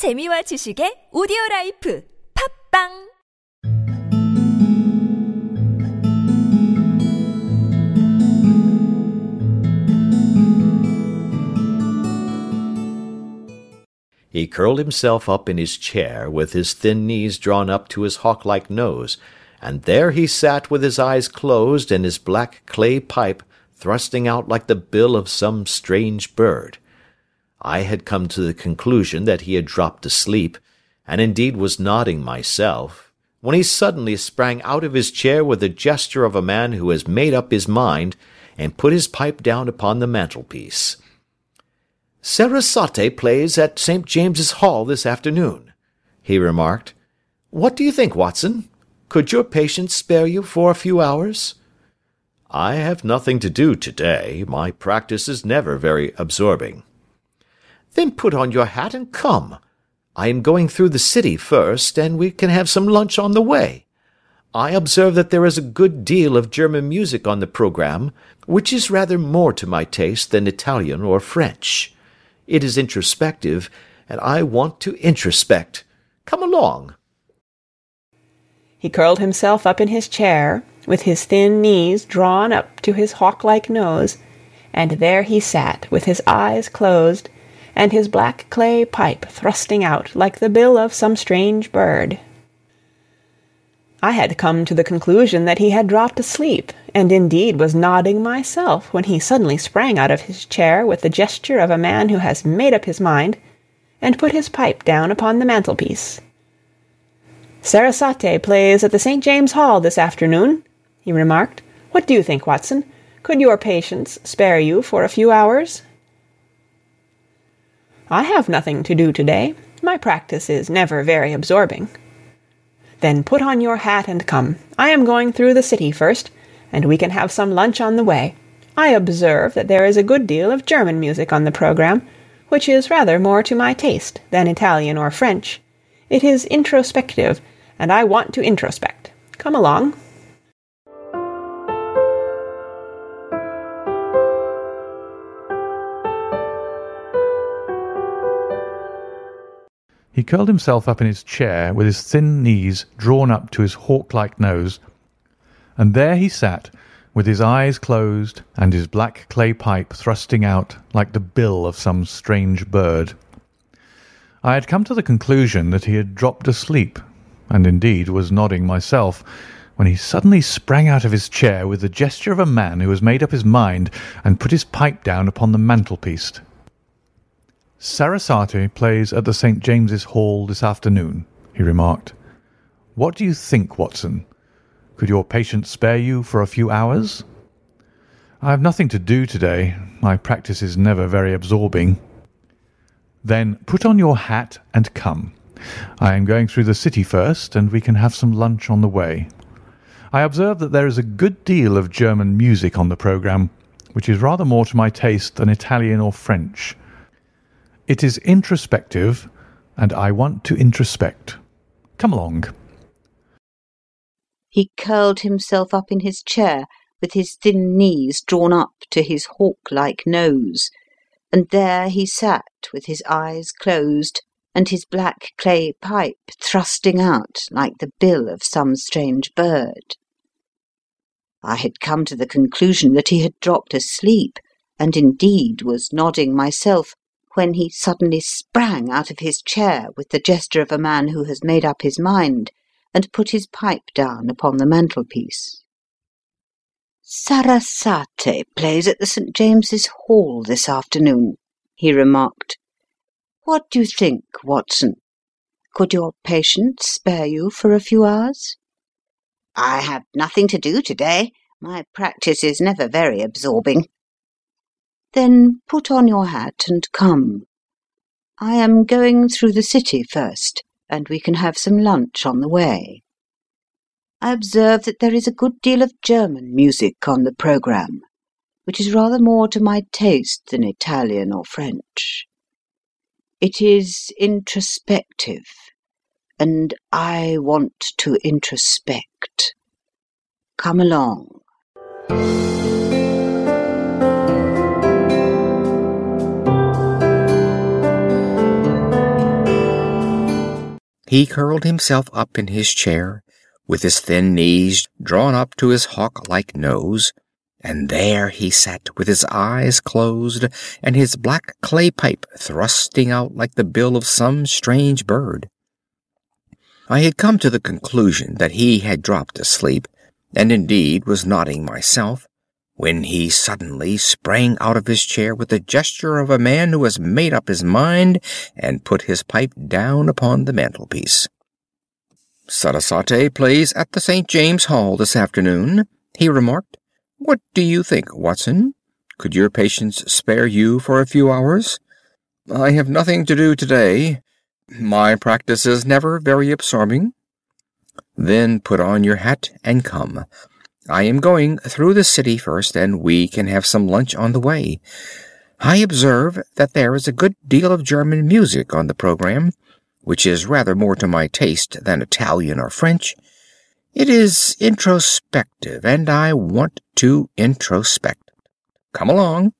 재미와 지식의 오디오 라이프 팝빵 He curled himself up in his chair, with his thin knees drawn up to his hawk like nose, and there he sat with his eyes closed and his black clay pipe thrusting out like the bill of some strange bird. I had come to the conclusion that he had dropped asleep, and indeed was nodding myself, when he suddenly sprang out of his chair with the gesture of a man who has made up his mind, and put his pipe down upon the mantelpiece. "Sarasate plays at St. James's Hall this afternoon," he remarked. "What do you think, Watson? Could your patient spare you for a few hours?" "I have nothing to do to day. My practice is never very absorbing." "Then put on your hat and come. I am going through the city first, and we can have some lunch on the way. I observe that there is a good deal of German music on the programme, which is rather more to my taste than Italian or French. It is introspective, and I want to introspect. Come along." He curled himself up in his chair, with his thin knees drawn up to his hawk like nose, and there he sat with his eyes closed, and his black clay pipe thrusting out like the bill of some strange bird. I had come to the conclusion that he had dropped asleep, and indeed was nodding myself, when he suddenly sprang out of his chair with the gesture of a man who has made up his mind, and put his pipe down upon the mantelpiece. "Sarasate plays at the St. James's Hall this afternoon," he remarked. "What do you think, Watson? Could your patients spare you for a few hours?" "I have nothing to do to day. My practice is never very absorbing. Then put on your hat and come. I am going through the city first, and we can have some lunch on the way. I observe that there is a good deal of German music on the programme, which is rather more to my taste than Italian or French. It is introspective, and I want to introspect. Come along. He curled himself up in his chair with his thin knees drawn up to his hawk-like nose, and there he sat with his eyes closed and his black clay pipe thrusting out like the bill of some strange bird. I had come to the conclusion that he had dropped asleep, and indeed was nodding myself, when he suddenly sprang out of his chair with the gesture of a man who has made up his mind, and put his pipe down upon the mantelpiece. "Sarasate plays at the St. James's Hall this afternoon," he remarked. "What do you think, Watson? Could your patient spare you for a few hours?" "I have nothing to do to day. My practice is never very absorbing." "Then put on your hat and come. I am going through the city first, and we can have some lunch on the way. I observe that there is a good deal of German music on the programme, which is rather more to my taste than Italian or French. It is introspective, and I want to introspect. Come along." He curled himself up in his chair, with his thin knees drawn up to his hawk-like nose, and there he sat with his eyes closed, and his black clay pipe thrusting out like the bill of some strange bird. I had come to the conclusion that he had dropped asleep, and indeed was nodding myself when he suddenly sprang out of his chair with the gesture of a man who has made up his mind, and put his pipe down upon the mantelpiece. "Sarasate plays at the St. James's Hall this afternoon," he remarked. "What do you think, Watson? Could your patient spare you for a few hours?" "I have nothing to do to day. My practice is never very absorbing." "Then put on your hat and come. I am going through the city first, and we can have some lunch on the way. I observe that there is a good deal of German music on the programme, which is rather more to my taste than Italian or French. It is introspective, and I want to introspect. Come along." He curled himself up in his chair, with his thin knees drawn up to his hawk like nose, and there he sat with his eyes closed and his black clay pipe thrusting out like the bill of some strange bird. I had come to the conclusion that he had dropped asleep, and indeed was nodding myself, when he suddenly sprang out of his chair with the gesture of a man who has made up his mind and put his pipe down upon the mantelpiece. "Sarasate plays at the St. James Hall this afternoon," he remarked. "What do you think, Watson? Could your patients spare you for a few hours?" "I have nothing to do today. My practice is never very absorbing." "Then put on your hat and come. I am going through the city first, and we can have some lunch on the way. I observe that there is a good deal of German music on the programme, which is rather more to my taste than Italian or French. It is introspective, and I want to introspect. Come along."